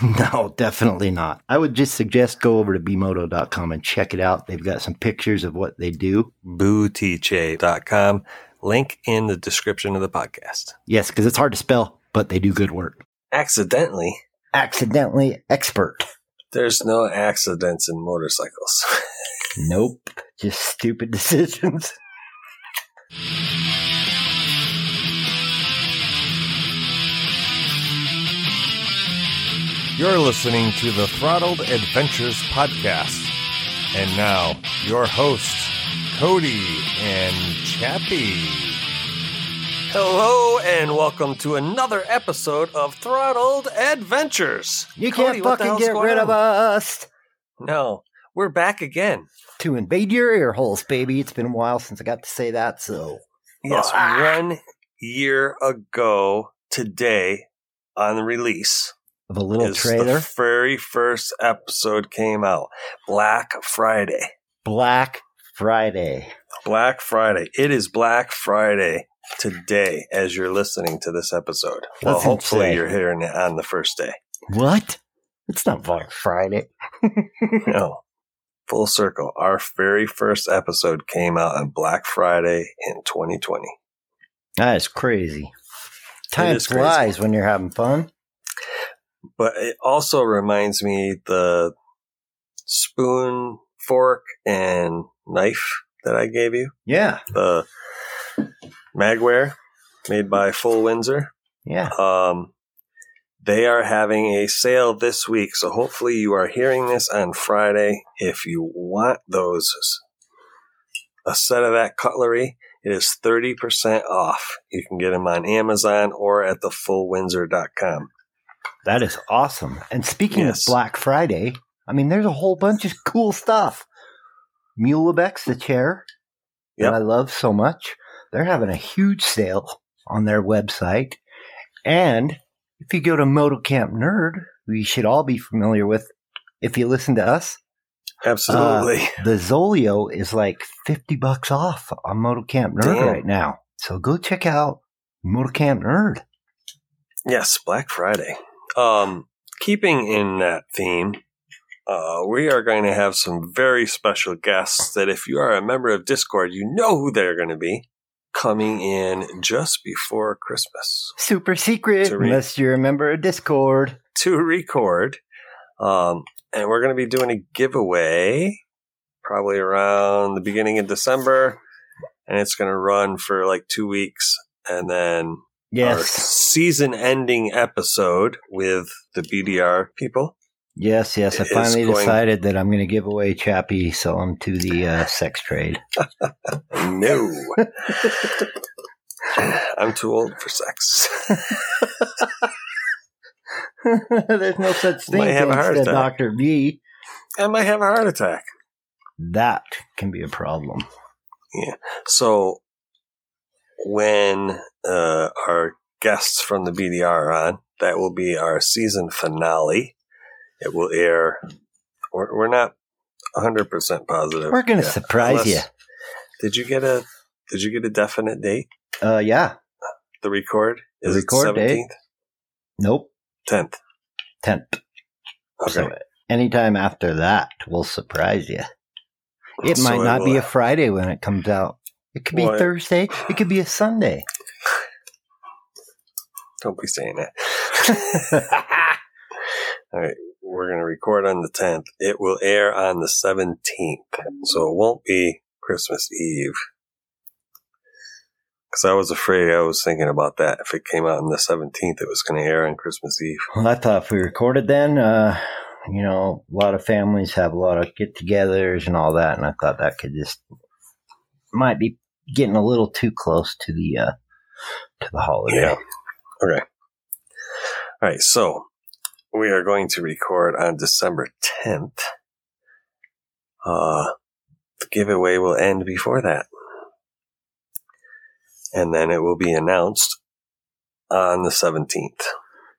No, definitely not. I would just suggest go over to bmoto.com and check it out. They've got some pictures of what they do. Boutiche.com. Link in the description of the podcast. Yes, because it's hard to spell, but they do good work. Accidentally, Accidentally expert. there's no accidents in motorcycles. Nope. Just stupid decisions. You're listening to the Throttled Adventures podcast. And now, your hosts, Cody and Chappie. Hello, and welcome to another episode of Throttled Adventures. You Cody, can't what the fucking hell's get going rid of on? us. No, we're back again. To invade your ear holes, baby. It's been a while since I got to say that, so. Yes, Ah. one year ago today on the release Of a little is trailer. the very first episode came out. Black Friday. Black Friday. Black Friday. It is Black Friday today as you're listening to this episode. Well, That's hopefully insane. you're hearing it on the first day. What? It's not Black Friday. No. Full circle. Our very first episode came out on Black Friday in 2020. That is crazy. Time is crazy. flies when you're having fun. But it also reminds me the spoon, fork, and knife that I gave you. Yeah. The Magware made by Full Windsor. Yeah. Um, they are having a sale this week, so hopefully you are hearing this on Friday. If you want those, a set of that cutlery, it is 30% off. You can get them on Amazon or at thefullwindsor.com. That is awesome. And speaking Yes. of Black Friday, I mean, there's a whole bunch of cool stuff. Mulebeck's the chair Yep. that I love so much. They're having a huge sale on their website. And if you go to Motocamp Nerd, who you should all be familiar with if you listen to us, Absolutely. Uh, the ZOLEO is like 50 bucks off on Motocamp Nerd Damn. right now. So go check out Motocamp Nerd. Yes, Black Friday. Um, keeping in that theme, uh, we are going to have some very special guests that, if you are a member of Discord, you know who they're going to be coming in just before Christmas Super secret, read. unless you're a member of Discord. to record. Um, and we're going to be doing a giveaway probably around the beginning of December, and it's going to run for like two weeks, and then our Yes. season ending episode with the BDR people. Yes, yes. I finally going- decided that I'm going to give away Chappie, sell him to the uh, sex trade. No. I'm too old for sex. There's no such thing Might have a heart as attack. Dr. V. I might have a heart attack. That can be a problem. Yeah. So when uh, our guests from the BDR are on, that will be our season finale. It will air. We're, we're not 100% positive. We're going to surprise Unless- Did you get a Did you get a definite date? Uh, yeah. The record The is record it date? seventeenth, Nope. tenth. 10th. Okay, So anytime after that, we'll surprise you. It So might not be a Friday when it comes out. It could be it- Thursday. It could be a Sunday. Don't be saying that. All right, we're going to record on the 10th. It will air on the 17th, so it won't be Christmas Eve. Because I was afraid, I was thinking about that. If it came out on the 17th, it was going to air on Christmas Eve. Well, I thought if we recorded then, uh, you know, a lot of families have a lot of get togethers and all that. And I thought that could just, might be getting a little too close to the, uh, to the holiday. Yeah. Okay. All right, so we are going to record on December 10th. Uh, the giveaway will end before that. And then it will be announced on the 17th.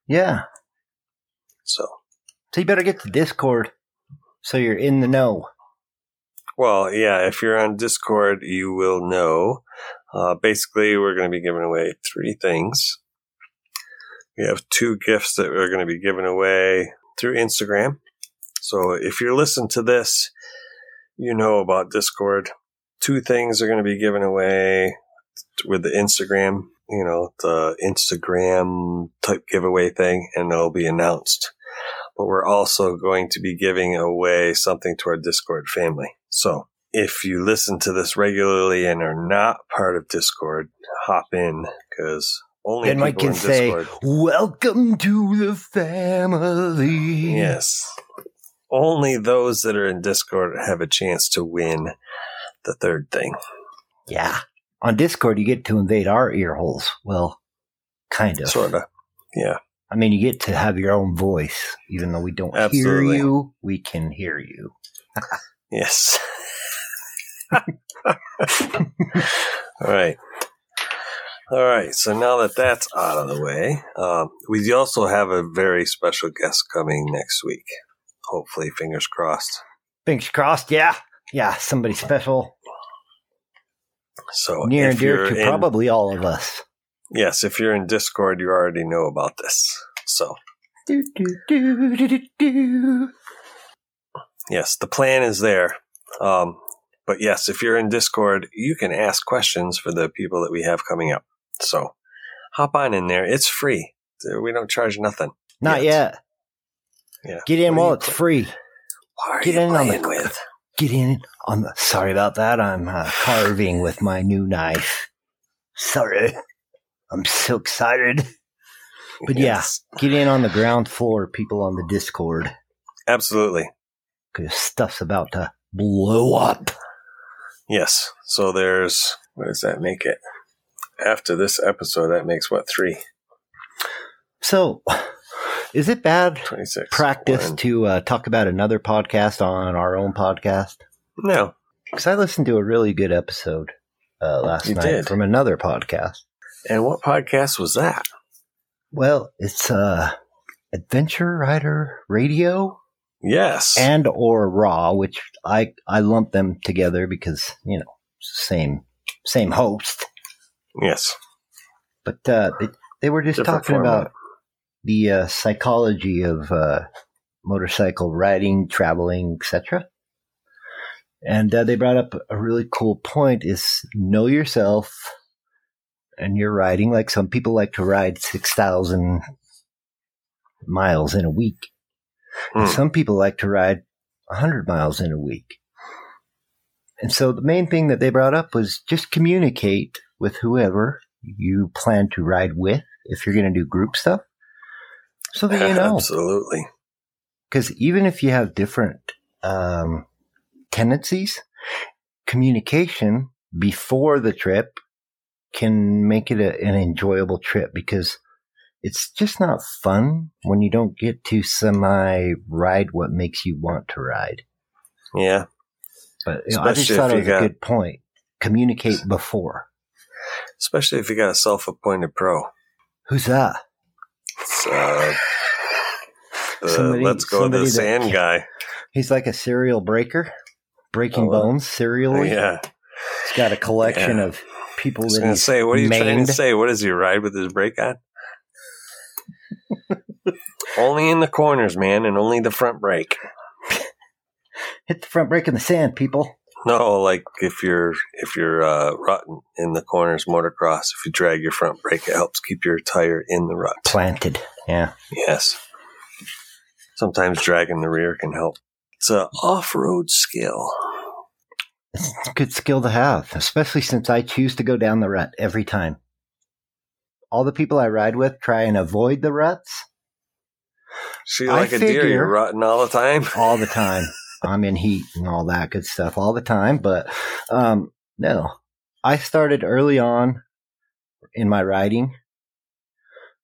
Yeah. So, So you better get to Discord so you're in the know. Well, yeah, if you're on Discord, you will know. Uh, basically, we're going to be giving away three things. We have two gifts that we're going to be given away through Instagram. So if you're listening to this, you know about Discord. Two things are going to be given away with the Instagram, you know, the Instagram type giveaway thing, and they'll be announced. But we're also going to be giving away something to our Discord family. So if you listen to this regularly and are not part of Discord, hop in because only Then Mike can in say, Discord. Welcome to the family. Yes. Only those that are in Discord have a chance to win the third thing. Yeah. On Discord, you get to invade our ear holes. Well, kind of. Sort of. Yeah. I mean, you get to have your own voice. Even though we don't Absolutely. hear you, we can hear you. Yes. All right. All right. So now that that's out of the way, um, we also have a very special guest coming next week. Hopefully, fingers crossed. Fingers crossed. Yeah. Yeah. Somebody special. So Near and dear to in- probably all of us. Yes, if you're in Discord, you already know about this. So Do, do, do, do, do, do. yes, the plan is there. Um, but yes, if you're in Discord, you can ask questions for the people that we have coming up. So hop on in there. It's free. We don't charge nothing. Not Yet. yet. Yeah. Get in while it's pla- free. What are Get you in on the- with? Get in on the. Sorry about that. I'm uh, carving with my new knife. Sorry. I'm so excited. But Yes, yeah, get in on the ground floor, people on the Discord, absolutely. because stuff's about to blow up. Yes. So there's what does that make it? After this episode, that makes what three? So, is it bad practice to uh, talk about another podcast on our own podcast? No. Because I listened to a really good episode uh, last You night did? from another podcast. And what podcast was that? Well, it's uh, Adventure Rider Radio Yes. and or Raw, which I I lump them together because you know same same host. yes. But uh, they, they were just Different talking format. about the uh, psychology of uh, motorcycle riding, traveling, etc. And uh, they brought up a really cool point: is know yourself and you're riding. Like some people like to ride six thousand miles in a week. Hmm. Some people like to ride hundred miles in a week. And so the main thing that they brought up was just communicate with whoever you plan to ride with if you're going to do group stuff. So that you know. Absolutely. Because even if you have different um, tendencies, communication before the trip can make it a, an enjoyable trip because it's just not fun when you don't get to semi ride what makes you want to ride. Yeah. But you know, I just thought it was a good point. Communicate before. Especially if you got a self appointed pro. Who's that? It's, uh, the, Somebody- let's go the that- sand guy. He's like a serial breaker, breaking Oh, bones serially. Yeah. He's got a collection Yeah. of people I was that to say, what are you trying to say? What does he ride with his brake on? only in the corners, man, and only the front brake. Hit the front brake in the sand, people. No, like if you're if you're uh, rutting in the corners motocross, if you drag your front brake, it helps keep your tire in the rut. Planted. Yeah. Yes. Sometimes dragging the rear can help. It's a off-road skill. It's a good skill to have, especially since I choose to go down the rut every time. All the people I ride with try and avoid the ruts See, like a deer, you're rutting all the time. all the time. I'm in heat and all that good stuff all the time. But um, no, I started early on in my riding.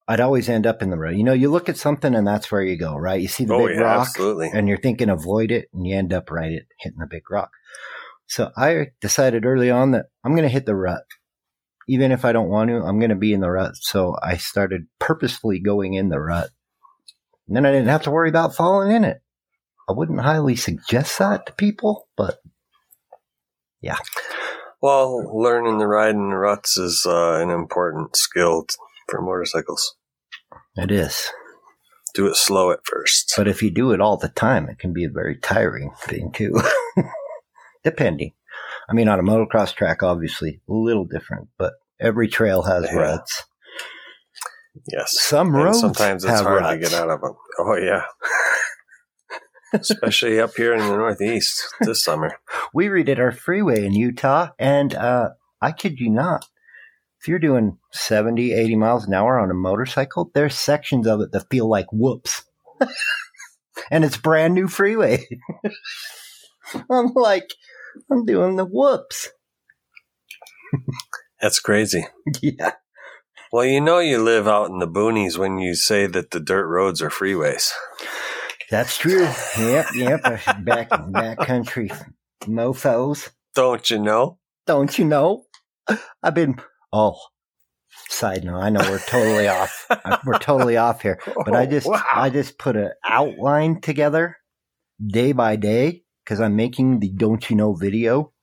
I'd always end up in the road. You know, you look at something and that's where you go, right? You see the Oh big yeah, rock absolutely. and you're thinking avoid it and you end up right at hitting the big rock. So I decided early on that I'm going to hit the rut. Even if I don't want to, I'm going to be in the rut. So I started purposefully going in the rut. And then I didn't have to worry about falling in it. I wouldn't highly suggest that to people, but yeah. Well, learning to ride in the ruts is uh, an important skill for motorcycles. it is. Do it slow at first. But if you do it all the time, it can be a very tiring thing too. Depending. I mean, on a motocross track, obviously, a little different, but every trail has Yeah. ruts. Yes. Some And roads sometimes it's hard ruts. to get out of them. Oh yeah. Especially up here in the Northeast this summer. We redid our freeway in Utah, and uh, I kid you not, if you're doing 70, 80 miles an hour on a motorcycle, there's sections of it that feel like whoops. and it's brand new freeway. I'm like, I'm doing the whoops. That's crazy. Yeah. Well, you know you live out in the boonies when you say that the dirt roads are freeways. That's true. Yep, yep. Uh, back backcountry mofos. Don't you know? Don't you know? I've been. Oh, side note. I know we're totally off. We're totally off here. But I oh, just, Oh, wow. I just put an outline together day by day because I'm making the "Don't You Know" video.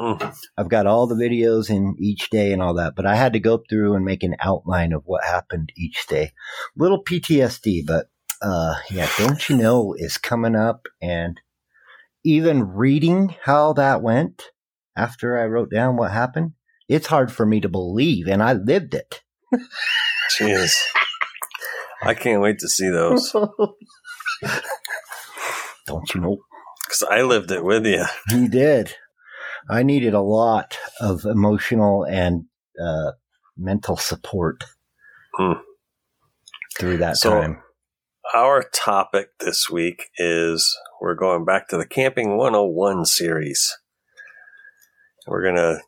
Mm. I've got all the videos in each day and all that, but I had to go through and make an outline of what happened each day. Little PTSD, but uh, yeah, don't you know is coming up, and even reading how that went after I wrote down what happened, it's hard for me to believe, and I lived it. Jeez. I can't wait to see those don't you know? Because I lived it with you. He did. I needed a lot of emotional and uh, mental support Hmm. through that So- time. Our topic this week is we're going back to the Camping 101 series. We're going to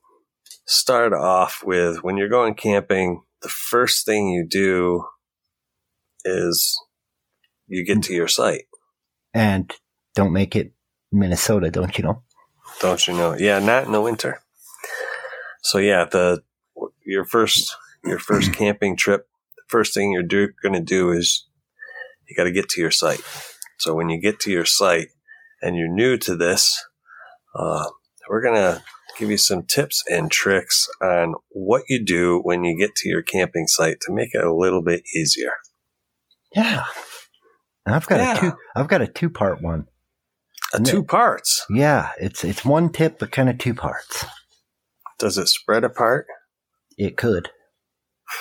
start off with when you're going camping, the first thing you do is you get to your site. And don't make it Minnesota, don't you know? Don't you know? Yeah, not in the winter. So yeah, the your first your first camping trip, the first thing you're do, going to do is you got to get to your site. So when you get to your site and you're new to this, uh, we're going to give you some tips and tricks on what you do when you get to your camping site to make it a little bit easier. Yeah. I've got Yeah. a two I've got a two part one. Uh, two parts. Yeah, it's it's one tip but kind of two parts. Does it spread apart? It could.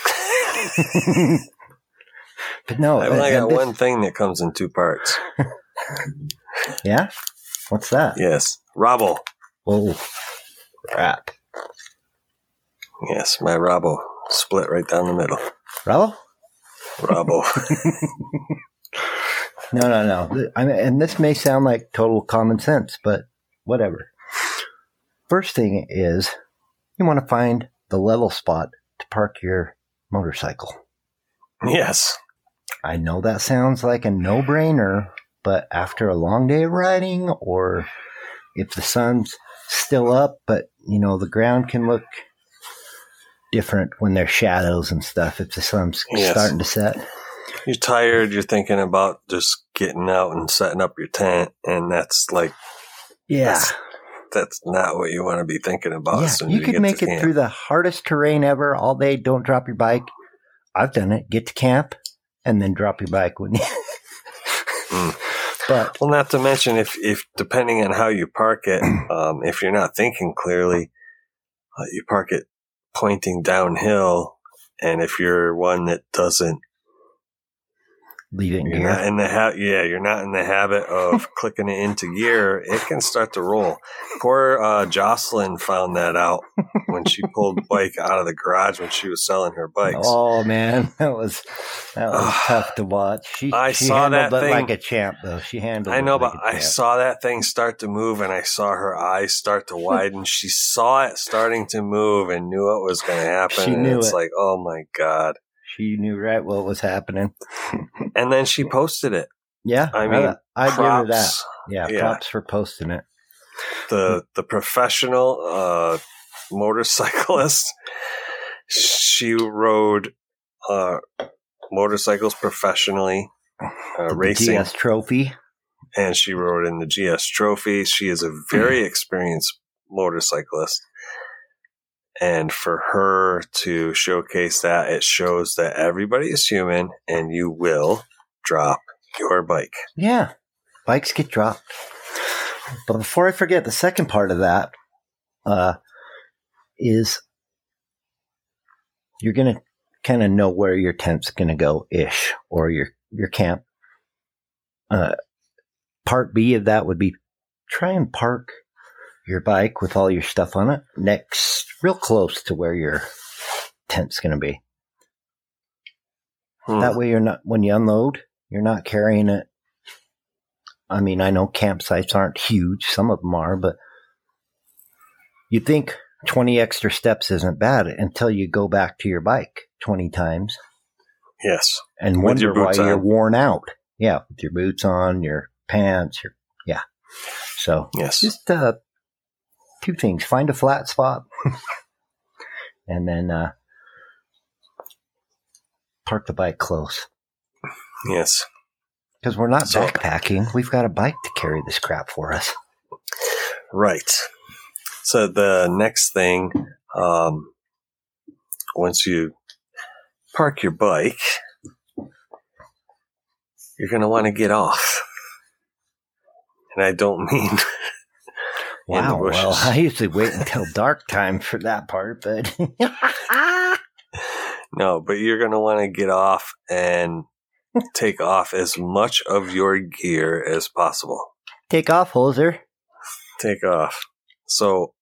but no, I've only got this- one thing that comes in two parts. Yeah? What's that? Yes, Robbo. Oh, crap. Yes, my Robbo split right down the middle. Bravo? Robbo. No, no, no. I mean, and this may sound like total common sense, but whatever. First thing is you want to find the level spot to park your motorcycle. yes. I know that sounds like a no brainer, but after a long day of riding, or if the sun's still up, but you know, the ground can look different when there's shadows and stuff if the sun's Yes. starting to set. You're tired, you're thinking about just getting out and setting up your tent, and that's like Yeah. That's- that's not what you want to be thinking about. yeah, you you could make it camp. through the hardest terrain ever all day. Don't drop your bike. I've done it. Get to camp and then drop your bike when you. Mm. But Well, not to mention if, if depending on how you park it, um, if you're not thinking clearly, uh, you park it pointing downhill, and if you're one that doesn't, leave it in you're gear. not in the ha- yeah, you're not in the habit of clicking it into gear, it can start to roll. Poor uh, Jocelyn found that out when she pulled the bike out of the garage when she was selling her bikes. Oh man, that was that was tough to watch. She, I she saw handled that thing- like a champ, though. She handled. I know, like but I saw that thing start to move and I saw her eyes start to widen. she saw it starting to move and knew what was going to happen. She knew it's it. like, oh my God. She knew right what was happening. And then she posted it. Yeah, I mean, I give her that. Yeah, Yeah. props for posting it. The, the professional uh, motorcyclist, she rode uh, motorcycles professionally, uh, The racing. GS Trophy. and she rode in the GS Trophy. She is a very experienced motorcyclist. And for her to showcase that, it shows that everybody is human and you will drop your bike. Yeah, bikes get dropped. But before I forget, the second part of that uh, is you're gonna kind of know where your tent's gonna go ish, or your your camp. Uh, part B of that would be try and park your bike with all your stuff on it next, real close to where your tent's gonna be. Hmm. That way, you're not when you unload, you're not carrying it. I mean, I know campsites aren't huge; some of them are, but you think twenty extra steps isn't bad until you go back to your bike twenty times yes. and wonder your why boots you're worn out. Yeah, with your boots on, your pants, your yeah. So Yes. just uh, two things: find a flat spot, and then uh, park the bike close. Yes. Because we're not So- backpacking. We've got a bike to carry this crap for us. Right. So the next thing, um, once you park your bike, you're going to want to get off. And I don't mean Wow. Well. I usually wait until dark time for that part, but No, but you're going to want to get off and take off as much of your gear as possible. take off, hoser. Take off. So,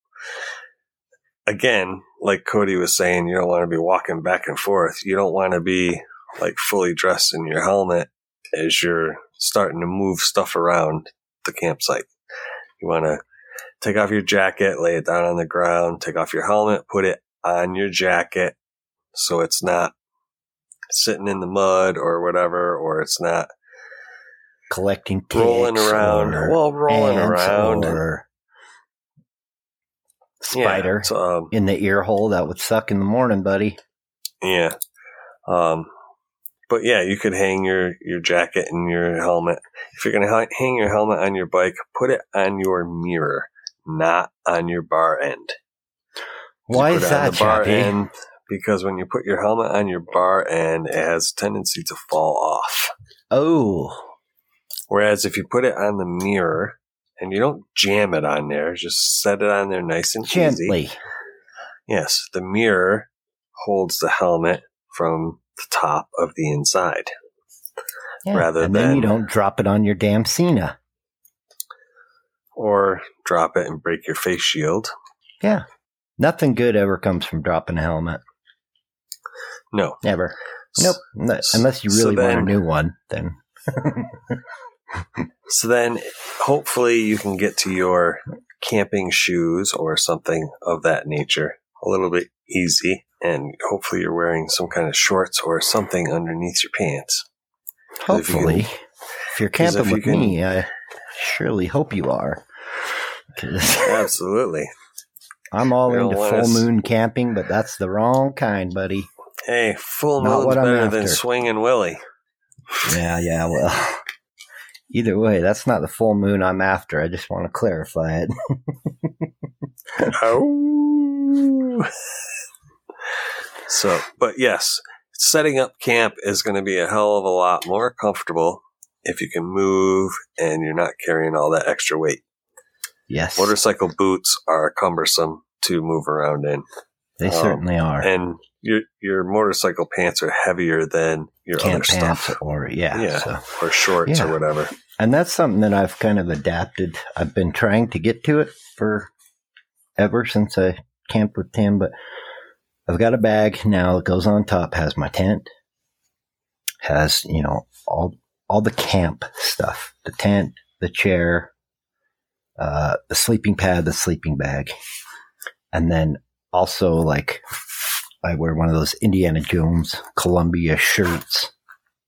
again, like Cody was saying, you don't want to be walking back and forth. You don't want to be like fully dressed in your helmet as you're starting to move stuff around the campsite. You want to take off your jacket, lay it down on the ground, take off your helmet, put it on your jacket so it's not sitting in the mud or whatever, or it's not Collecting rolling around. Well, rolling around. or Yeah, spider um, in the ear hole that would suck in the morning, buddy. Yeah. Um, but yeah, you could hang your, your jacket and your helmet. If you're going to hang your helmet on your bike, put it on your mirror, not on your bar end. Why is that, Chappie? end because when you put your helmet on your bar end, it has a tendency to fall off. Oh, Whereas if you put it on the mirror and you don't jam it on there, just set it on there nice and easy. gently. Yes, the mirror holds the helmet from the top of the inside. Yeah. Rather and then you don't drop it on your damn Cena. Or drop it and break your face shield. Yeah. Nothing good ever comes from dropping a helmet. No. Never. Nope. No- Unless you So really want a new one, then So then hopefully you can get to your camping shoes or something of that nature a little bit easy. And hopefully you're wearing some kind of shorts or something underneath your pants. If you hopefully, if you're 'cause if camping you with can- me, I surely hope you are. Absolutely. I'm all into full us- moon camping, but that's the wrong kind, buddy. Hey, full Not moon's better than swinging Willie. Yeah, yeah, well. Either way, that's not the full moon I'm after. I just want to clarify it. Oh. so, but yes, setting up camp is going to be a hell of a lot more comfortable if you can move and you're not carrying all that extra weight. Yes. Motorcycle boots are cumbersome to move around in. They um, certainly are. And your your motorcycle pants are heavier than your Camp other pants stuff. or yeah. Yeah. So. Or shorts Yeah. or whatever. And that's something that I've kind of adapted. I've been trying to get to it for ever since I camped with Tim, but I've got a bag now that goes on top, has my tent, has, you know, all all the camp stuff. The tent, the chair, uh, the sleeping pad, the sleeping bag. And then also like I wear one of those Indiana Jones Columbia shirts,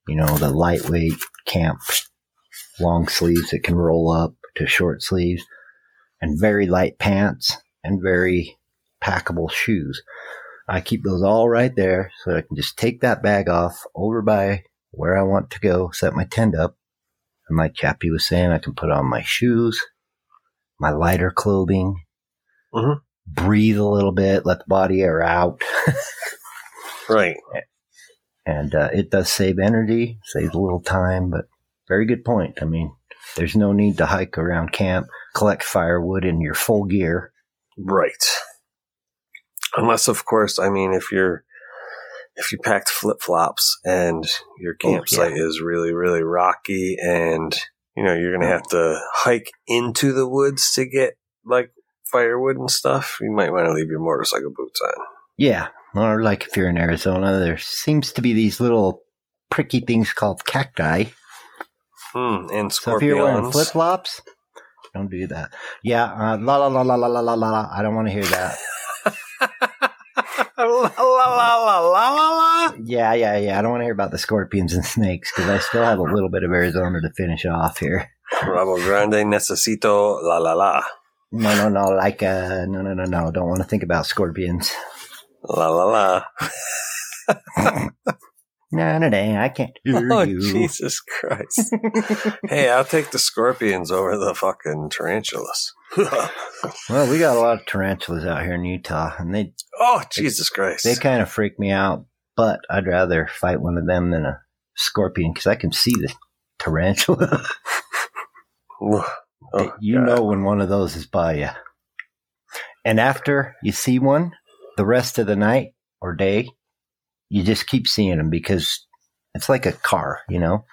you know, the lightweight camp long sleeves that can roll up to short sleeves, and very light pants and very packable shoes. I keep those all right there so I can just take that bag off over by where I want to go, set my tent up. And like Chappie was saying, I can put on my shoes, my lighter clothing, Mhm. breathe a little bit, let the body air out. Right. and uh, it does save energy, saves a little time, but very good point. I mean, there's no need to hike around camp, collect firewood in your full gear. Right. Unless, of course, I mean, if you're if you packed flip flops and your Oh, campsite is really really rocky and you know you're gonna have to hike into the woods to get like firewood and stuff, you might want to leave your motorcycle boots on. Yeah, or like if you're in Arizona, there seems to be these little pricky things called cacti. Hmm. And scorpions. So if you're wearing flip flops, don't do that. Yeah, uh, la la la la la la la la. I don't want to hear that. la la la la la la. Yeah, yeah, yeah. I don't want to hear about the scorpions and snakes because I still have a little bit of Arizona to finish off here. Ramo Grande necesito la la la. No, no, no. Like, uh, no, no, no, no. Don't want to think about scorpions. La la la. No, no, no. I can't hear Oh, you. Jesus Christ. hey, I'll take the scorpions over the fucking tarantulas. Well, we got a lot of tarantulas out here in Utah, and they oh, Jesus Christ. they kind of freak me out. But I'd rather fight one of them than a scorpion because I can see the tarantula. Oh, you God. know when one of those is by you. And after you see one, the rest of the night or day, you just keep seeing them because it's like a car, you know?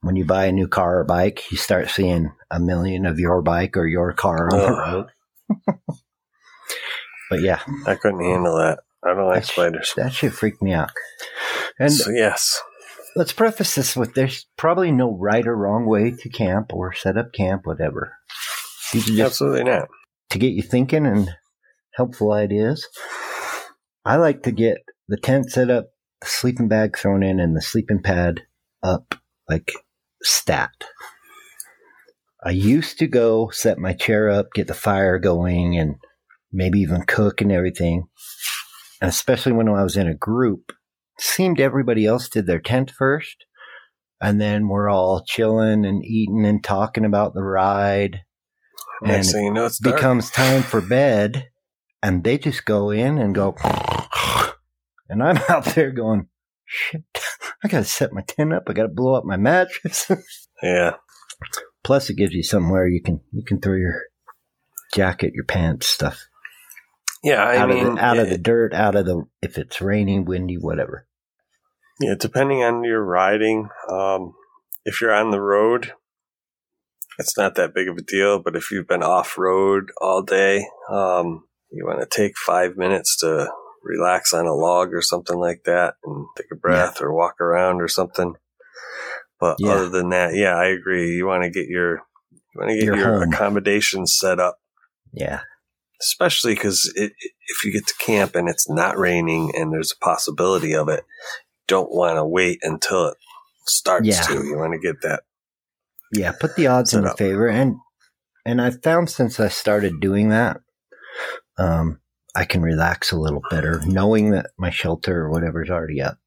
When you buy a new car or bike, you start seeing a million of your bike or your car on the oh, road. But yeah, I couldn't handle that. I don't like That spiders. that should freak me out. And so, yes. let's preface this with there's probably no right or wrong way to camp or set up camp, whatever. Just Absolutely not. to get you thinking and helpful ideas. I like to get the tent set up, the sleeping bag thrown in, and the sleeping pad up like stat. I used to go set my chair up, get the fire going, and maybe even cook and everything. And especially when I was in a group, seemed everybody else did their tent first. And then we're all chilling and eating and talking about the ride Next And thing you know, it's dark. becomes time for bed and they just go in and go and i'm out there going shit i gotta set my tent up i gotta blow up my mattress yeah. plus it gives you somewhere you can you can throw your jacket your pants stuff Yeah. I out mean, of the out of the dirt out of the if it's raining windy whatever Yeah, depending on your riding, um, if you're on the road, it's not that big of a deal. But if you've been off road all day, um, you want to take five minutes to relax on a log or something like that and take a breath or walk around or something. But Yeah. other than that, yeah, I agree. You want to get your you want to get Your your, accommodations set up, yeah especially because if you get to camp and it's not raining and there's a possibility of it, don't want to wait until it starts Yeah. to. You want to get that. yeah put the odds in up. favor and and i've found since i started doing that um i can relax a little better knowing that my shelter or whatever's already up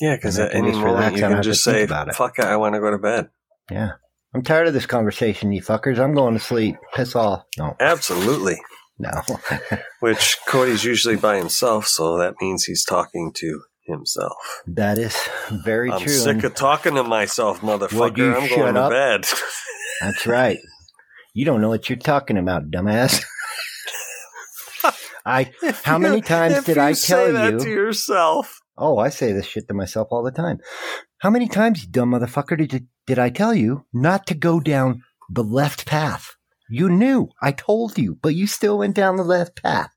Yeah, because at any moment relax, you can just say, about it. "Fuck it, I want to go to bed." yeah i'm tired of this conversation you fuckers i'm going to sleep piss off no Absolutely. no Which Cody's usually by himself, so that means he's talking to himself. That is very true. I'm sick and of talking to myself, motherfucker. I'm going to bed. That's right. You don't know what you're talking about, dumbass. I how many times did I tell that you? to yourself? Oh, I say this shit to myself all the time. How many times, you dumb motherfucker, did did I tell you not to go down the left path? You knew. I told you, but you still went down the left path.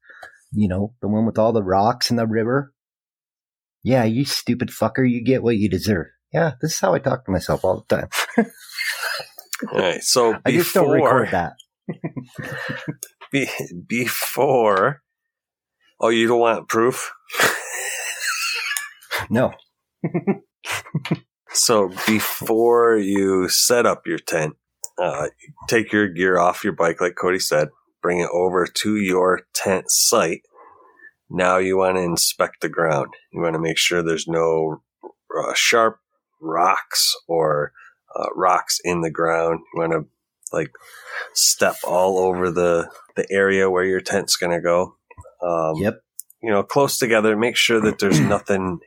You know, the one with all the rocks and the river. Yeah, you stupid fucker. You get what you deserve. Yeah, this is how I talk to myself all the time. All right. So I just don't record that. be, before. Oh, you don't want proof? No. So before you set up your tent, uh, take your gear off your bike, like Cody said, bring it over to your tent site. Now you want to inspect the ground. You want to make sure there's no uh, sharp rocks or uh, rocks in the ground. You want to like step all over the the area where your tent's going to go. Um, Yep. you know, close together. Make sure that there's nothing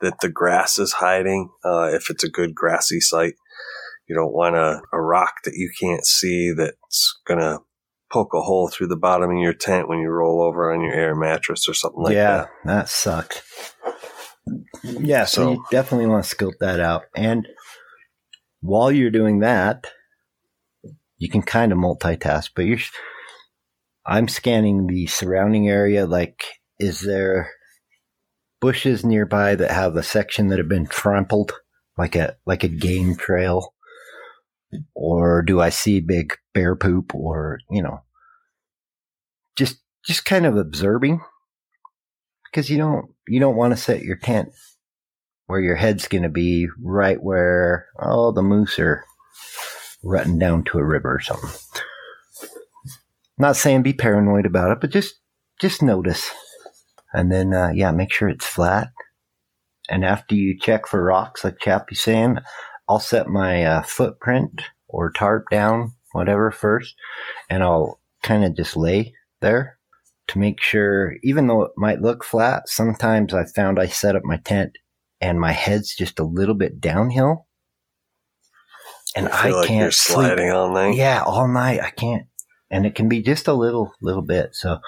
that the grass is hiding. Uh, if it's a good grassy site, you don't want a, a rock that you can't see that's gonna poke a hole through the bottom of your tent when you roll over on your air mattress or something like yeah, that. Yeah, that. sucked. Yeah, so, So- you definitely want to scope that out. And while you're doing that, you can kind of multitask, but you're. I'm scanning the surrounding area. Like, is there bushes nearby that have a section that have been trampled, like a like a game trail, or do I see big bear poop, or you know, just just kind of observing because you don't you don't want to set your tent where your head's going to be right where oh the moose are rutting down to a river or something. Not saying be paranoid about it, but just just notice, and then uh, yeah, make sure it's flat. And after you check for rocks, like Chappie's saying, I'll set my uh, footprint or tarp down, whatever first, and I'll kind of just lay there to make sure, even though it might look flat, sometimes I found I set up my tent and my head's just a little bit downhill. And I like can't you're sleep. sliding all night. Yeah, all night. I can't. And it can be just a little, little bit. So,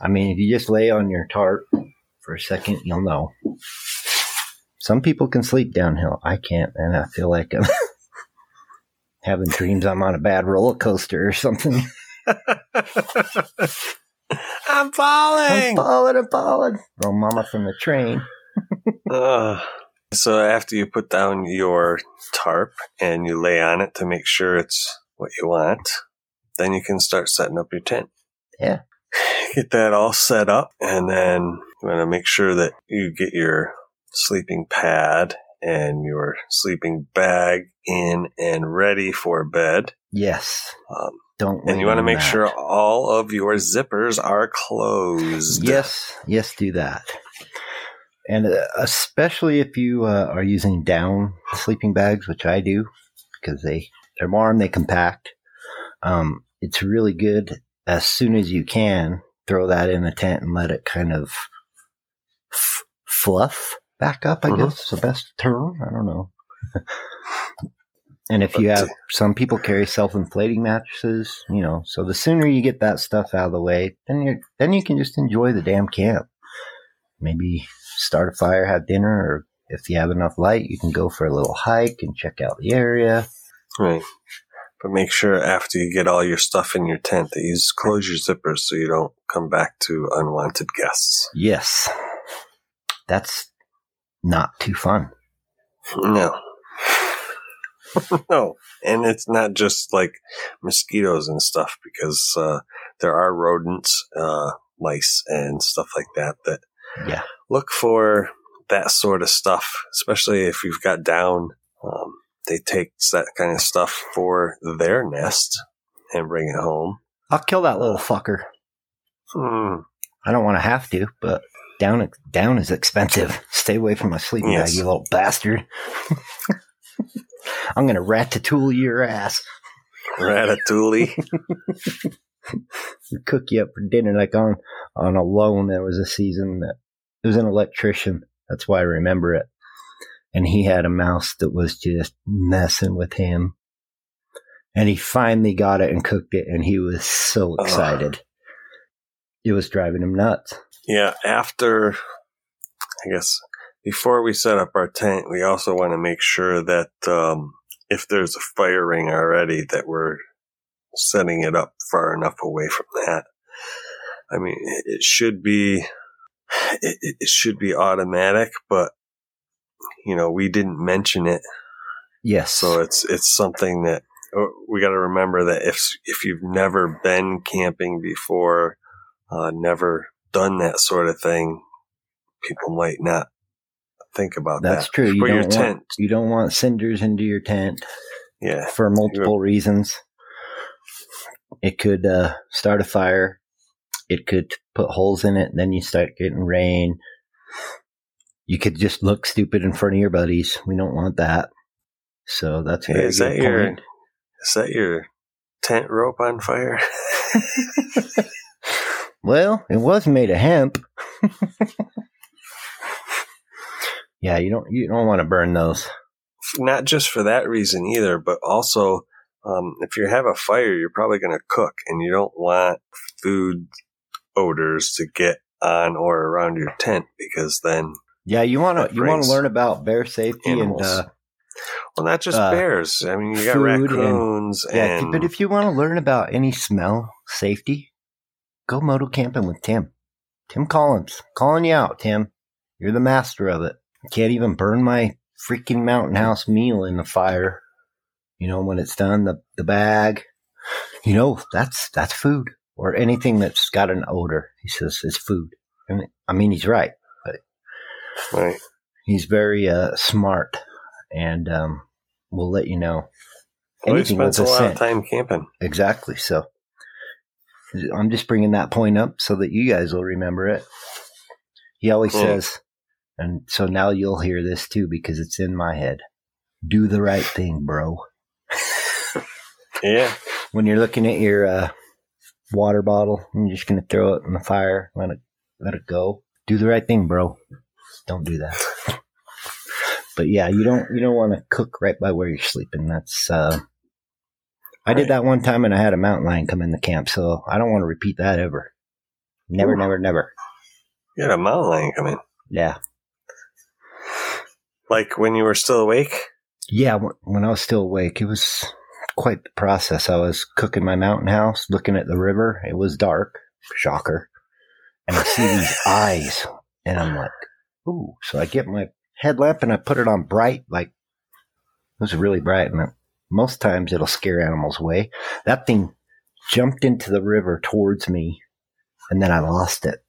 I mean, if you just lay on your tarp for a second, you'll know. Some people can sleep downhill. I can't. And I feel like I'm having dreams I'm on a bad roller coaster or something. I'm falling. I'm falling. I'm falling. Throw mama from the train. Uh, so after you put down your tarp and you lay on it to make sure it's what you want, then you can start setting up your tent. Yeah. Get that all set up and then you want to make sure that you get your sleeping pad and your sleeping bag in and ready for bed. Yes. Um, Don't and you want to make that. sure all of your zippers are closed. Yes, yes, do that. And uh, especially if you uh, are using down sleeping bags, which I do, because they they're warm, they compact. Um, it's really good as soon as you can throw that in the tent and let it kind of f- fluff back up. I Mhm. guess is the best term. I don't know. and if you have some people carry self-inflating mattresses, you know, so the sooner you get that stuff out of the way, then you then you can just enjoy the damn camp. Maybe start a fire, have dinner, or if you have enough light, you can go for a little hike and check out the area. Right. But make sure after you get all your stuff in your tent that you just close your zippers so you don't come back to unwanted guests. Yes, that's not too fun. No. no. And it's not just like mosquitoes and stuff because uh, there are rodents, uh, mice, and stuff like that that Yeah, look for that sort of stuff, especially if you've got down. Um, they take that kind of stuff for their nest and bring it home. I'll kill that little fucker. Hmm. I don't want to have to, but down down is expensive. Stay away from my sleeping Yes. bag, you little bastard. I'm gonna ratatouille your ass. Ratatouille. cook you up for dinner. Like on on Alone, there was a season that it was an electrician That's why I remember it. And he had a mouse that was just messing with him. And he finally got it and cooked it, and he was so excited. It was driving him nuts. Yeah, after, I guess, before we set up our tent, we also want to make sure that um, if there's a fire ring already, that we're setting it up far enough away from that. I mean, it should be, it, it should be automatic, but you know, we didn't mention it, Yes. so it's it's something that oh, we got to remember that if if you've never been camping before, uh, never done that sort of thing, people might not think about That's that. true. You For your don't tent, want you don't want cinders into your tent yeah, for multiple reasons. It could uh, start a fire. It could put holes in it, and then you start getting rain. You could just look stupid in front of your buddies. We don't want that. So that's a Hey, is good that your point. is that your tent rope on fire? Well, it was made of hemp. yeah, you don't you don't want to burn those. Not just for that reason either, but also um, if you have a fire, you're probably going to cook, and you don't want food odors to get on or around your tent because then, Yeah, you want to you want to learn about bear safety animals. and uh, well, not just Uh, bears. I mean, you got food and- raccoons and, Yeah, but if you want to learn about any smell safety, go moto camping with Tim. Tim Collins. Calling you out, Tim. You're the master of it. I can't even burn my freaking mountain house meal in the fire. You know, when it's done, the, the bag. You know, that's that's food. Or anything that's got an odor. He says it's food. And I mean he's right. Right, He's very uh, smart and um, we'll let you know. well, he spends a a lot of time camping. Exactly. So I'm just bringing that point up so that you guys will remember it. He always Hmm. says, and so now you'll hear this too because it's in my head. Do the right thing, bro. Yeah, When you're looking at your uh, water bottle, and you're just gonna throw it in the fire, let it let it go. Do the right thing, bro. Don't do that. But yeah, you don't you don't want to cook right by where you're sleeping. That's uh, I did that one time and I had a mountain lion come in the camp, so I don't want to repeat that ever. Never, Ooh. never, never. you had a mountain lion come in. Yeah, Like when you were still awake. yeah. wh- When I was still awake, it was quite the process. I was cooking my mountain house, looking at the river. It was dark, shocker, and I see these eyes, and I'm like, "Ooh!" So I get my headlamp and I put it on bright, like it was really bright, and most times it'll scare animals away. That thing jumped into the river towards me, and then I lost it.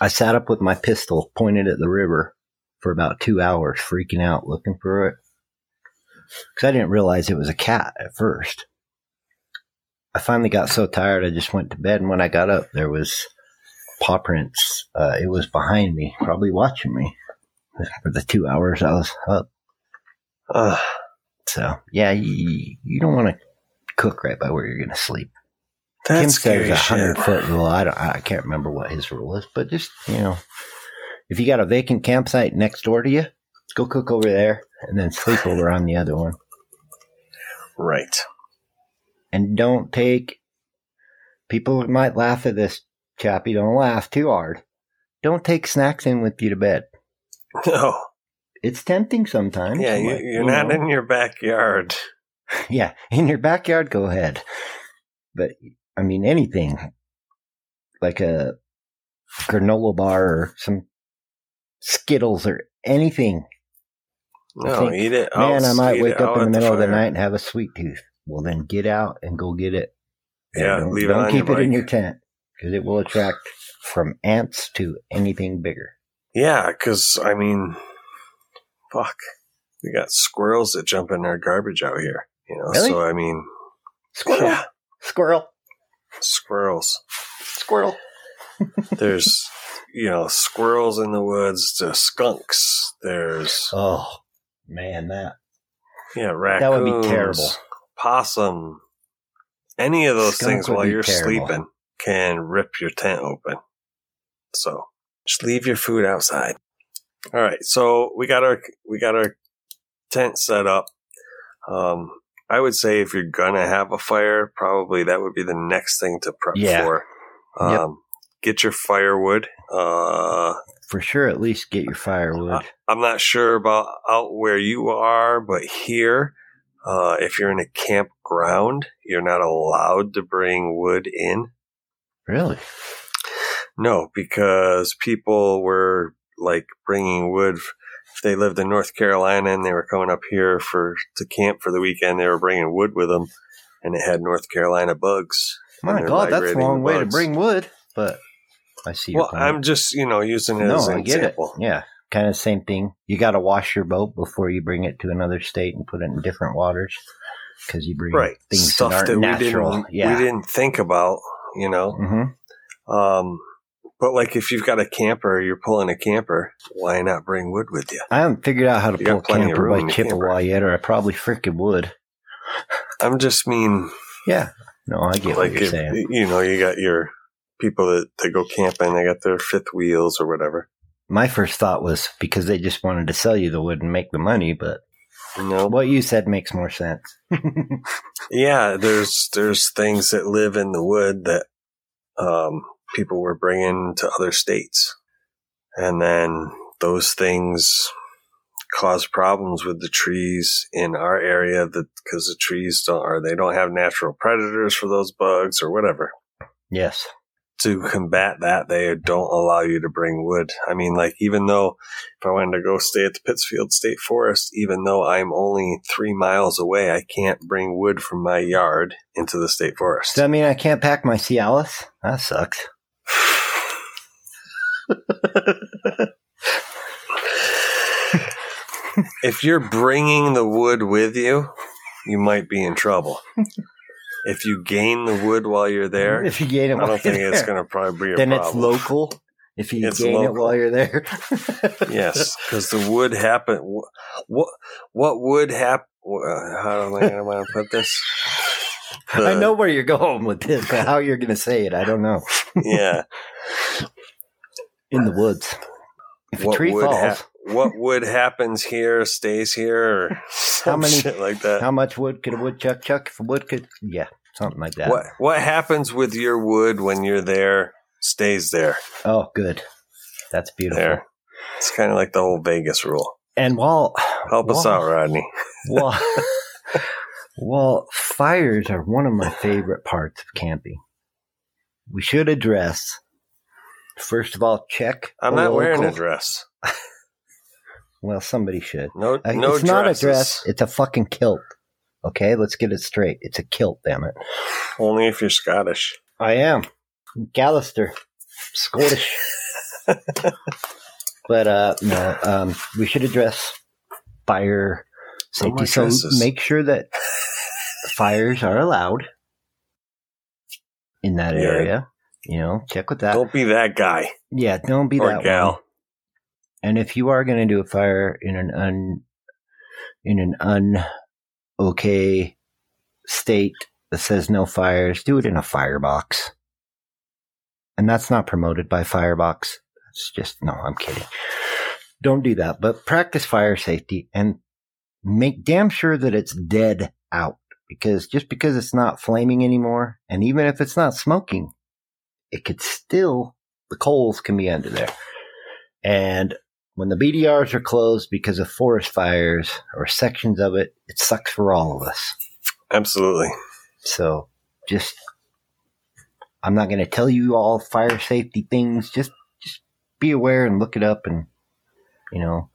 I sat up with my pistol pointed at the river for about two hours, freaking out, looking for it. Because I didn't realize it was a cat at first. I finally got so tired, I just went to bed. And when I got up, there was paw prints. Uh, it was behind me, probably watching me for the two hours I was up. Uh, So, yeah, you, you don't want to cook right by where you're going to sleep. That's says scary a hundred foot rule. I don't. I can't remember what his rule is, but just you know, if you got a vacant campsite next door to you, go cook over there and then sleep over on the other one. Right. And don't take. People might laugh at this, Chappie. Don't laugh too hard. Don't take snacks in with you to bed. No. It's tempting sometimes. Yeah, you, like, you're you not know. in your backyard. Yeah, in your backyard, go ahead. But I mean, anything like a granola bar or some Skittles or anything. No, think, eat it. Man, I out- might wake up in the middle of the night and have a sweet tooth. Well, then get out and go get it. Yeah, don't, leave it don't keep it in your tent because it will attract from ants to anything bigger. Yeah, because I mean, fuck, we got squirrels that jump in our garbage out here. You know, Really? so I mean, Squirrel, yeah, squirrel, squirrels. squirrel. There's, you know, squirrels in the woods. The skunks. There's Oh man, that yeah, raccoons. That would be terrible. Possum. Any of those Skunk things while you're terrible. sleeping can rip your tent open. So just leave your food outside. All right, so we got our we got our tent set up. Um, I would say if you're gonna have a fire, probably that would be the next thing to prep Yeah. for. Um, Yep. Get your firewood. Uh, For sure, at least get your firewood. I'm not sure about out where you are, but here, uh, if you're in a campground, you're not allowed to bring wood in. Really? No, because people were like bringing wood. If they lived in North Carolina and they were coming up here for to camp for the weekend, they were bringing wood with them, and it had North Carolina bugs. My God, that's a long way to bring wood. But I see your Well, point. I'm just you know using it no, as an I get example. it. Yeah, kind of same thing. You got to wash your boat before you bring it to another state and put it in different waters because you bring Right, things stuff that that we natural. didn't yeah. we didn't think about. You know, hmm Um, but like if you've got a camper, you're pulling a camper, why not bring wood with you? I haven't figured out how to You pull a camper by Chippewa camper. yet, or I probably freaking would. I'm just mean Yeah. No, I get like what you're if, saying. you know, you got your people that, that go camping, they got their fifth wheels or whatever. My first thought was because they just wanted to sell you the wood and make the money, but You know, what you said makes more sense. yeah, there's there's things that live in the wood that um, people were bringing to other states, and then those things cause problems with the trees in our area that because the trees don't or they don't have natural predators for those bugs or whatever. yes. To combat that, they don't allow you to bring wood. I mean, like even though if I wanted to go stay at the Pittsfield State Forest, even though I'm only three miles away, I can't bring wood from my yard into the state forest. Does that mean I can't pack my Cialis? That sucks. if you're bringing the wood with you, you might be in trouble. if you gain the wood while you're there, If you gain it I don't think it's going to probably be a then problem. it's local. If you It's gain it while you're there. yes, because the wood happen. What what would happen? How am I going to put this? I know where you're going with this, but how you're going to say it, I don't know. Yeah. In the woods. If a tree falls, hap- what wood happens here stays here, or some many- like that. how much wood could a woodchuck chuck? If a wood could, yeah, something like that. What what happens with your wood when you're there stays there. Oh, good. That's beautiful. There. It's kind of like the whole Vegas rule. And while Help us out, Rodney. well, well, fires are one of my favorite parts of camping. We should address first of all check. I'm not wearing a local- dress. Well, somebody should. No, Uh, no it's not a dress. It's a fucking kilt. Okay, let's get it straight. It's a kilt, damn it. Only if you're Scottish. I am. Gallister. Scottish. but uh no, um we should address fire safety. so make sure that fires are allowed in that Yeah. area. You know, check with that. Don't be that guy yeah, don't be or that gal. one. And if you are going to do a fire in an un in an un okay state that says no fires, do it in a firebox. And that's not promoted by Firebox. It's just no, I'm kidding. Don't do that, but practice fire safety and make damn sure that it's dead out because just because it's not flaming anymore and even if it's not smoking, it could still the coals can be under there. And when the BDRs are closed because of forest fires or sections of it, it sucks for all of us. Absolutely. So just, I'm not going to tell you all fire safety things. Just, just be aware and look it up. And, you know,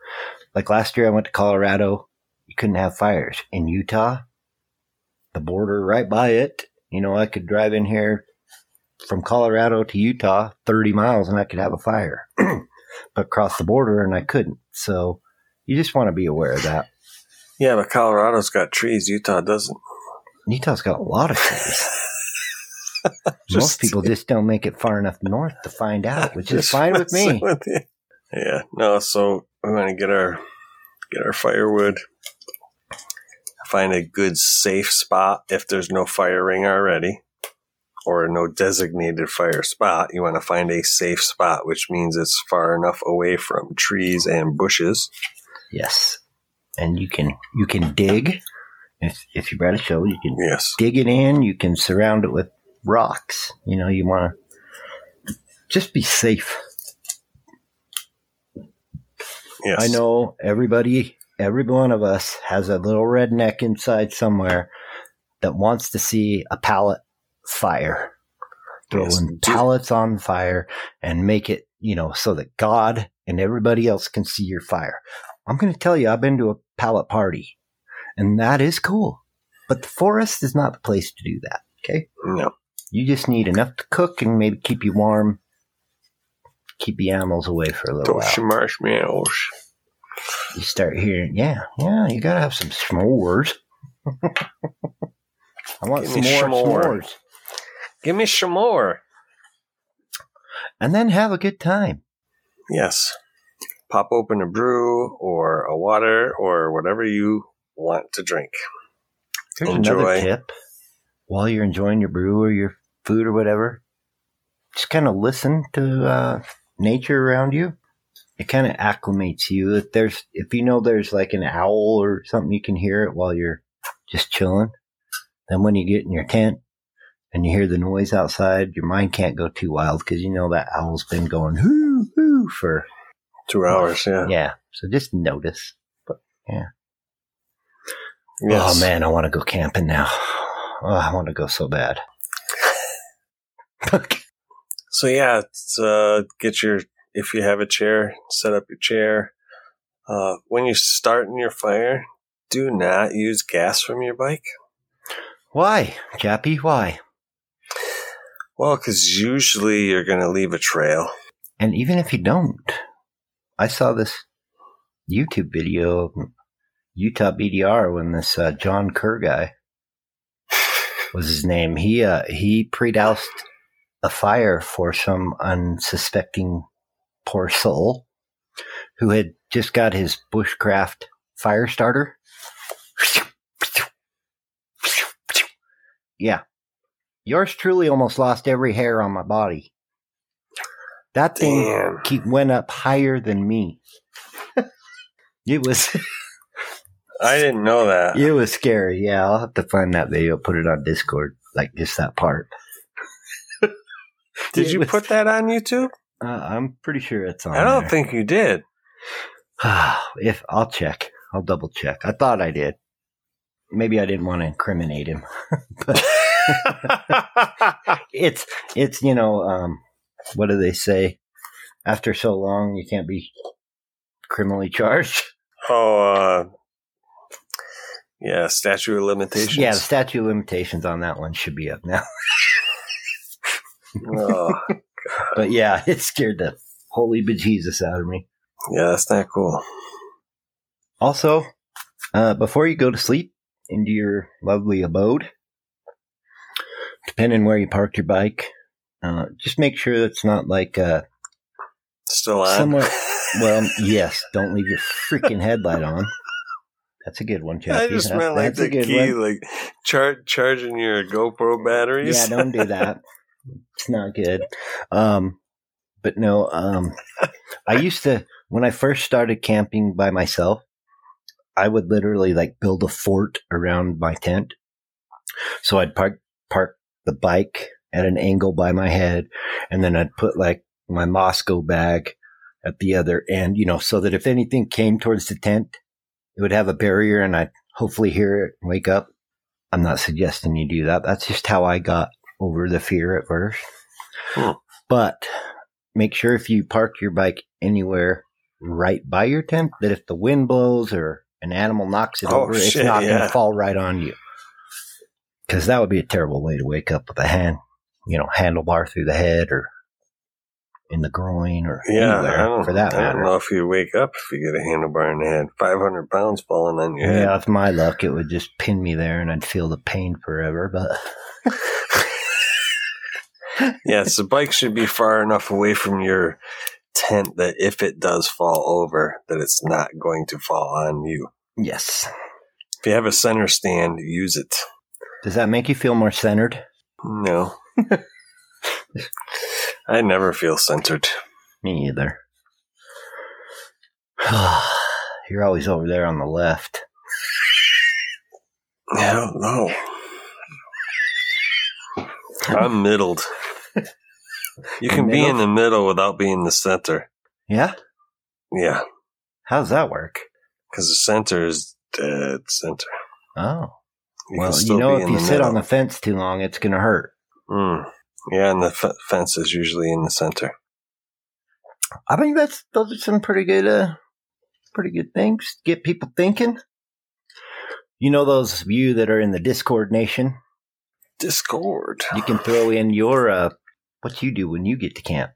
like last year I went to Colorado, you couldn't have fires. In Utah, the border right by it, you know, I could drive in here from Colorado to Utah 30 miles and I could have a fire. but cross the border and I couldn't. So you just want to be aware of that. Yeah, but Colorado's got trees. Utah doesn't. Utah's got a lot of trees. Most people just don't make it far enough north to find out, which is fine with me. with. Yeah. No. So we want to get our get our firewood. Find a good safe spot if there's no fire ring already. Or no designated fire spot. You want to find a safe spot, which means it's far enough away from trees and bushes. Yes. And you can you can dig if if you brought a shovel, you can Yes. dig it in. You can surround it with rocks. You know, you want to just be safe. Yes. I know everybody, every one of us has a little redneck inside somewhere that wants to see a pallet fire. Throwing Yes. pallets on fire and make it, you know, so that God and everybody else can see your fire. I'm going to tell you, I've been to a pallet party and that is cool. But the forest is not the place to do that. Okay. No. You just need enough to cook and maybe keep you warm, keep the animals away for a little while Toast your marshmallows. you start hearing, yeah, yeah, you gotta have some s'mores. I want Give some me more s'more. s'mores. Give me some more. And then have a good time. Yes. Pop open a brew or a water or whatever you want to drink. Here's Enjoy. another tip. While you're enjoying your brew or your food or whatever, just kind of listen to uh, nature around you. It kind of acclimates you. If there's, if you know there's like an owl or something, you can hear it while you're just chilling. Then when you get in your tent and you hear the noise outside, your mind can't go too wild because you know that owl's been going hoo hoo for Two hours, yeah. yeah. So just notice. but Yes. Oh man, I want to go camping now. Oh, I want to go so bad. So yeah, it's, uh, get your if you have a chair, set up your chair. Uh, when you start in your fire, do not use gas from your bike. Why, Chappie? Why? Well, because usually you're going to leave a trail. And even if you don't, I saw this YouTube video of Utah BDR when this uh, John Kerr guy was his name. He uh, he pre-doused a fire for some unsuspecting poor soul who had just got his bushcraft fire starter. Yeah. Yours truly almost lost every hair on my body. That thing Damn. keep went up higher than me. it was I didn't know that. it was scary. Yeah, I'll have to find that video, put it on Discord, like just that part. Did It you was- put that on YouTube? Uh, I'm pretty sure it's on. I don't there. think you did. if I'll check, I'll double check. I thought I did. Maybe I didn't want to incriminate him. but it's it's you know um, what do they say? After so long, you can't be criminally charged. oh, uh, yeah, statute of limitations. Yeah, the statute of limitations on that one should be up now. Oh, But yeah, it scared the holy bejesus out of me. yeah, that's not cool. Also, uh, before you go to sleep into your lovely abode, depending where you parked your bike, uh, just make sure it's not like uh, Still on. somewhere. Well, yes, don't leave your freaking headlight on. That's a good one, Chappie. I just That- meant like that's the key, one. like char- charging your GoPro batteries. Yeah, don't do that. it's not good. Um, but no, um, I used to when I first started camping by myself. I would literally like build a fort around my tent. So I'd park park the bike at an angle by my head, and then I'd put like my Mosko bag at the other end, you know, so that if anything came towards the tent, it would have a barrier, and I'd hopefully hear it and wake up. I'm not suggesting you do that. That's just how I got over the fear at first. Hmm. But make sure if you park your bike anywhere right by your tent, that if the wind blows or an animal knocks it Oh, over, it's shit, not going to fall right on you. Because that would be a terrible way to wake up with a hand, you know, handlebar through the head or in the groin or Yeah, I anywhere don't, for that I don't know if you wake up if you get a handlebar in the head. 500 pounds falling on your Yeah, head. with my luck, it would just pin me there and I'd feel the pain forever. But yes, the bike should be far enough away from your tent that if it does fall over, that it's not going to fall on you. yes. If you have a center stand, use it. Does that make you feel more centered? No. I never feel centered. Me either. You're always over there on the left. I don't know. I'm middled. You can be in the middle without being the center. Yeah? Yeah, How's that work? because the center is dead center. Oh. You well, you know, if you sit on the fence too long, it's going to hurt. Mm. Yeah, and the f- fence is usually in the center. I think that's those are some pretty good, uh, pretty good things. Get people thinking. You know, those of you that are in the Discord nation, Discord. you can throw in your uh, what you do when you get to camp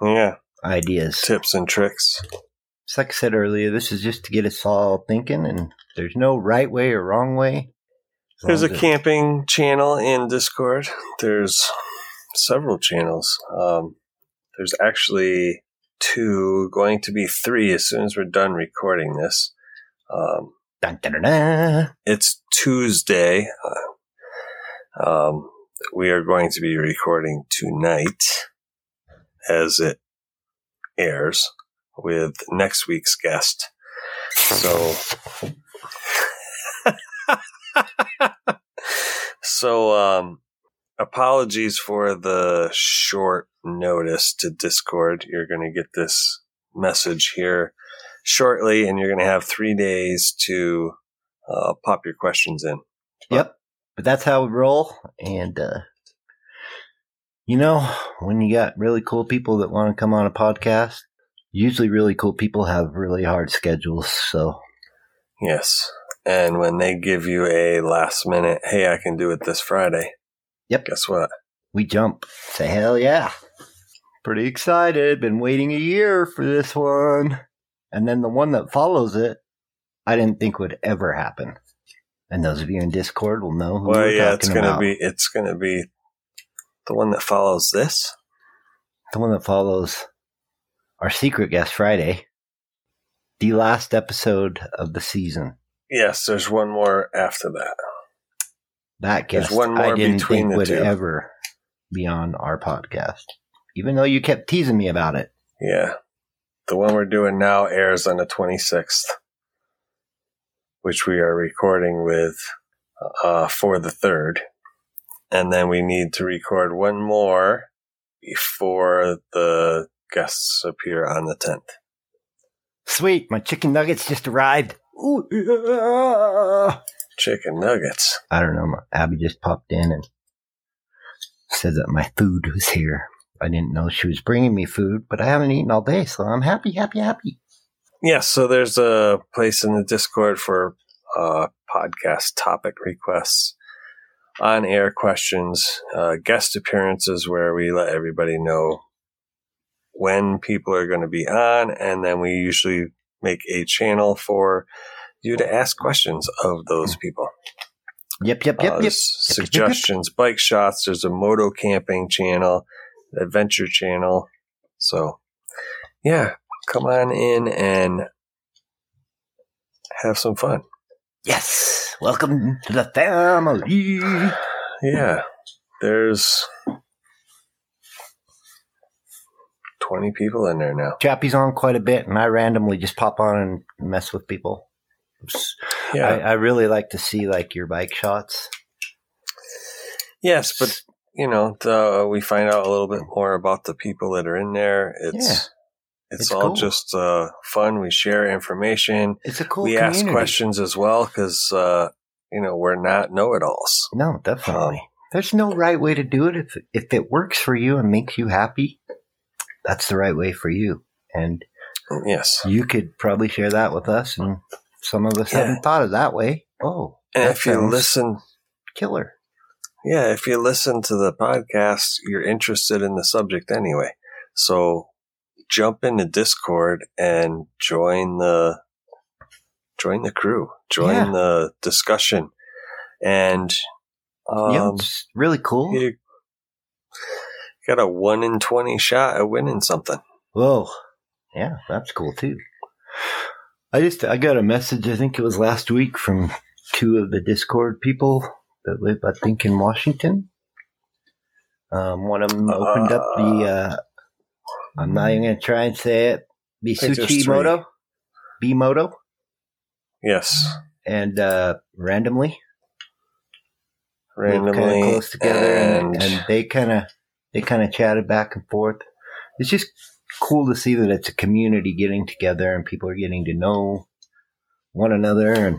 Yeah, ideas. tips and tricks. It's like I said earlier, this is just to get us all thinking, and there's no right way or wrong way. There's a camping channel in Discord. There's several channels. Um, there's actually two, going to be three as soon as we're done recording this. Um, dun, dun, dun. it's Tuesday. Uh, um, we are going to be recording tonight as it airs with next week's guest. So, so, um, apologies for the short notice to Discord. You're going to get this message here shortly, and you're going to have three days to uh, pop your questions in. Yep. But that's how we roll. And, uh, you know, when you got really cool people that want to come on a podcast, usually really cool people have really hard schedules. So, Yes. And when they give you a last minute, hey, I can do it this Friday. Yep. Guess what? we jump. Say, hell yeah. Pretty excited. Been waiting a year for this one. And then the one that follows it, I didn't think would ever happen. And those of you in Discord will know who Well, we're yeah, it's gonna about. be it's gonna be the one that follows this. the one that follows our secret guest Friday, the last episode of the season. Yes, there's one more after that. That guest one more I didn't between think would two. ever be on our podcast, even though you kept teasing me about it. Yeah. The one we're doing now airs on the 26th, which we are recording with uh, for the 3rd. And then we need to record one more before the guests appear on the 10th. Sweet, my chicken nuggets just arrived. Ooh, yeah. Chicken nuggets. I don't know. my- Abby just popped in and said that my food was here. I didn't know she was bringing me food, but I haven't eaten all day, so I'm happy, happy, happy. Yeah, so there's a place in the Discord for uh, podcast topic requests, on air questions, uh, guest appearances where we let everybody know when people are going to be on, and then we usually make a channel for you to ask questions of those people. Yep, yep, yep, Uh, yep. Suggestions, bike shots. There's a moto camping channel, adventure channel. So, yeah, come on in and have some fun. Yes, welcome to the family. Yeah, there's 20 people in there now. Chappie's on quite a bit, and I randomly just pop on and mess with people. Yeah. I, I really like to see like your bike shots. yes, but you know, the, we find out a little bit more about the people that are in there. It's Yeah. it's, It's all cool. just uh, fun. We share information. It's a cool. we community. ask questions as well because uh, you know we're not know-it-alls. No, definitely. There's no right way to do it. If if it works for you and makes you happy, that's the right way for you. And Yes, you could probably share that with us. And some of us Yeah. haven't thought of that way. Oh, and if you listen, killer. yeah, if you listen to the podcast, you're interested in the subject anyway. So jump into Discord and join the join the crew, join Yeah. the discussion, and um, yeah, it's really cool. you got a one in twenty shot at winning something. Whoa. Yeah, that's cool too. I just I got a message, I think it was last week from two of the Discord people that live I think in Washington. Um, one of them opened up the. Uh, I'm not even gonna try and say it. Bisuchi. Moto, B Moto, Yes. and uh, randomly Randomly. close together, and, and, and they kind of they kind of chatted back and forth. It's just cool to see that it's a community getting together and people are getting to know one another, and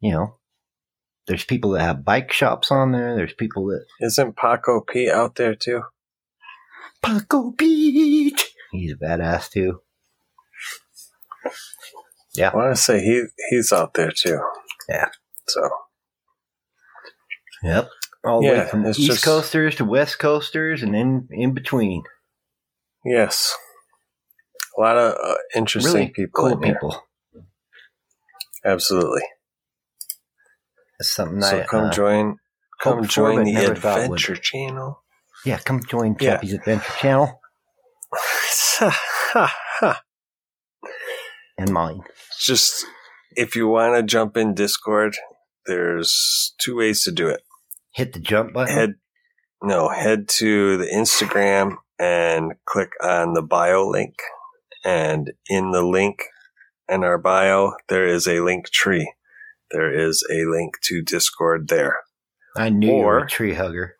you know, there's people that have bike shops on there. There's people that isn't Paco P out there too? Paco Pete. He's a badass too. Yeah i want to say he he's out there too. Yeah. So Yep. All the Yeah, way from East just- Coasters to West Coasters and in in between. yes, a lot of uh, interesting Really people. cool people. Absolutely. That's something So I come uh, join. Come join the. Adventure Channel. Yeah, come join Yeah. Chappie's Adventure Channel and mine. Just if you want to jump in Discord, there's two ways to do it. Hit the jump button. Head no, head to the Instagram and click on the bio link. And in the link in our bio, there is a link tree. There is a link to Discord there. I knew you were a tree hugger.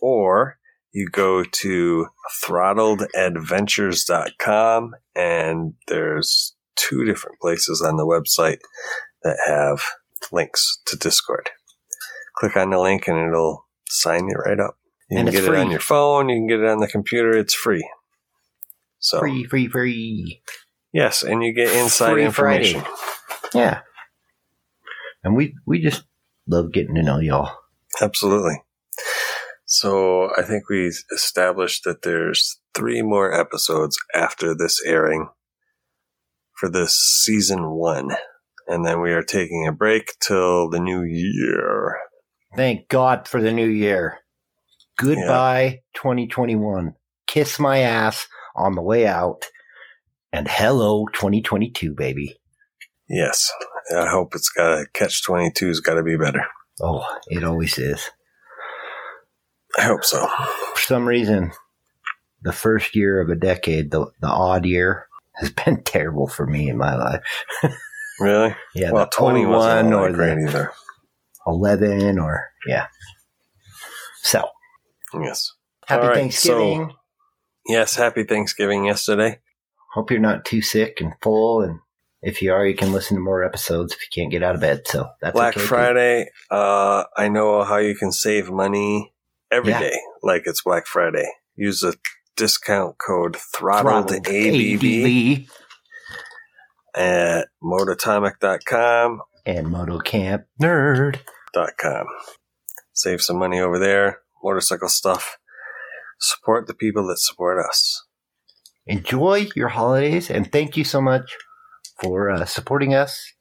or you go to throttledadventures.com and there's two different places on the website that have links to Discord. Click on the link and it'll sign you right up. You And can get it on your phone, you can get it on the computer, it's free. So, Free, free, free. yes, and you get inside Free information. Yeah. And we we just love getting to know y'all. Absolutely. So I think we established that there's three more episodes after this airing for this season one. And then we are taking a break till the new year. Thank God for the new year. Goodbye, 2021. Kiss my ass on the way out. And hello, 2022, baby. Yes. I hope it's got a catch 22's got to be better. Oh, it always is. I hope so. For some reason, the first year of a decade, the, the odd year, has been terrible for me in my life. Really? Yeah, well, the 20 01 wasn't or that great the either. 11 or, yeah. So, Yes. happy All right, Thanksgiving. Yes. Happy Thanksgiving yesterday. Hope you're not too sick and full. And if you are, you can listen to more episodes if you can't get out of bed. So that's Black okay. Friday. Uh, I know how you can save money every Yeah. day, like it's Black Friday. Use the discount code throttled Throttled ABB ABB at mototomic.com. and MotoCamp Nerd. Dot com. Save some money over there. Motorcycle stuff. Support the people that support us. Enjoy your holidays and thank you so much for uh, supporting us.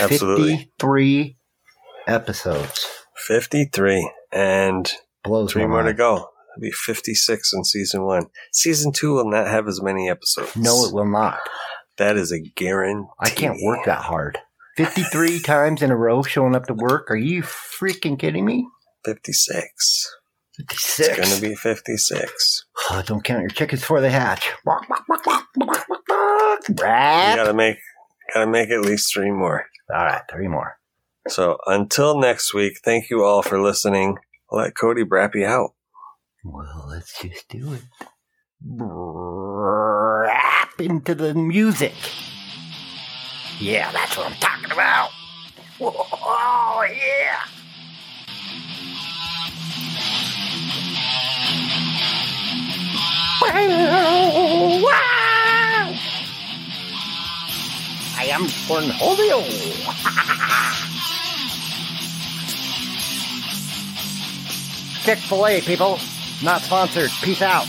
Absolutely. 53 episodes. 53 and Blows three more to go. It'll be 56 in season one. Season two will not have as many episodes. No, it will not. That is a guarantee. I can't work that hard. 53 times in a row showing up to work. Are you freaking kidding me? 56. 56. It's going to be 56. Oh, don't count your chickens before they hatch. You Rat. gotta make, gotta make at least three more. All right, three more. So until next week, thank you all for listening. Let Cody brap you out. Well, let's just do it. Rap into the music. Yeah, that's what I'm talking about. Oh, yeah. I am Cornholio. Chick fil A, people. Not sponsored. Peace out.